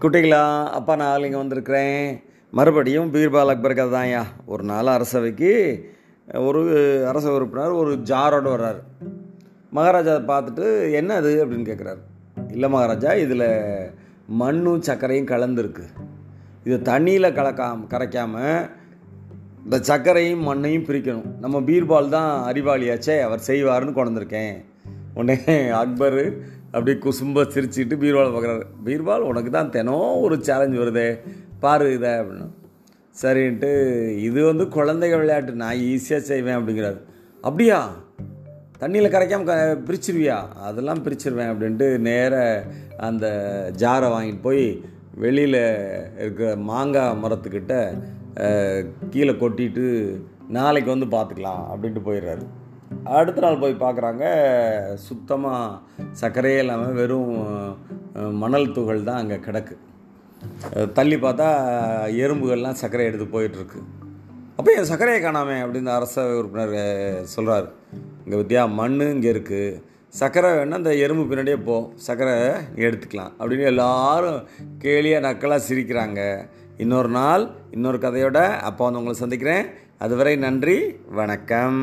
குட்டிகளா அப்பா நான் இங்கே வந்திருக்கிறேன். மறுபடியும் பீர்பால் அக்பர் கதை தான்யா ஒரு நாள் அரசவைக்கு ஒரு அரச உறுப்பினர் ஒரு ஜாரோடு வர்றாரு. மகாராஜா பார்த்துட்டு என்ன அது அப்படின்னு கேட்குறாரு இல்லை மகாராஜா இதில் மண்ணும் சர்க்கரையும் கலந்துருக்கு. இது தண்ணியில் கலக்காம கரைக்காமல் இந்த சர்க்கரையும் மண்ணையும் பிரிக்கணும். நம்ம பீர்பால் தான் அறிவாளியாச்சே அவர் செய்வார்னு கொண்டிருக்கேன் உடனே அக்பர் அப்படியே குசும்ப சிரிச்சுட்டு பீர்பால் பார்க்குறாரு. பீர்பால் உனக்கு தான் தினம் ஒரு சேலஞ்ச் வருதே. பாரு இதை அப்படின்னு. சரின்ட்டு இது வந்து குழந்தைகள் விளையாட்டு நான் ஈஸியாக செய்வேன் அப்படிங்கிறாரு. அப்படியா? தண்ணியில் கரைக்காம க பிரிச்சிருவியா? அதெல்லாம் பிரிச்சிருவேன் அப்படின்ட்டு நேர அந்த ஜாரை வாங்கிட்டு போய் வெளியில் இருக்கிற மாங்காய் மரத்துக்கிட்ட கீழே கொட்டிட்டு நாளைக்கு வந்து பார்த்துக்கலாம் அப்படின்ட்டு போயிடுறாரு. அடுத்த நாள் போய் பார்க்குறாங்க. சுத்தமாக சர்க்கரையே இல்லாமல் வெறும் மணல் துகள் தான் அங்கே கிடக்கு. தள்ளி பார்த்தா எறும்புகள்லாம் சர்க்கரை எடுத்து போயிட்டுருக்கு. அப்போ என் சர்க்கரையை காணாமே அப்படின்னு அரச உறுப்பினர் சொல்கிறாரு இங்கே வித்தியா மண் இங்கே இருக்குது சர்க்கரை வேணால் அந்த எறும்பு பின்னாடியே போ. சர்க்கரை எடுத்துக்கலாம் அப்படின்னு எல்லாரும் கேலியாக நக்கலாக சிரிக்கிறாங்க. இன்னொரு நாள் இன்னொரு கதையோட அப்போ வந்து உங்களை சந்திக்கிறேன். அதுவரை நன்றி வணக்கம்.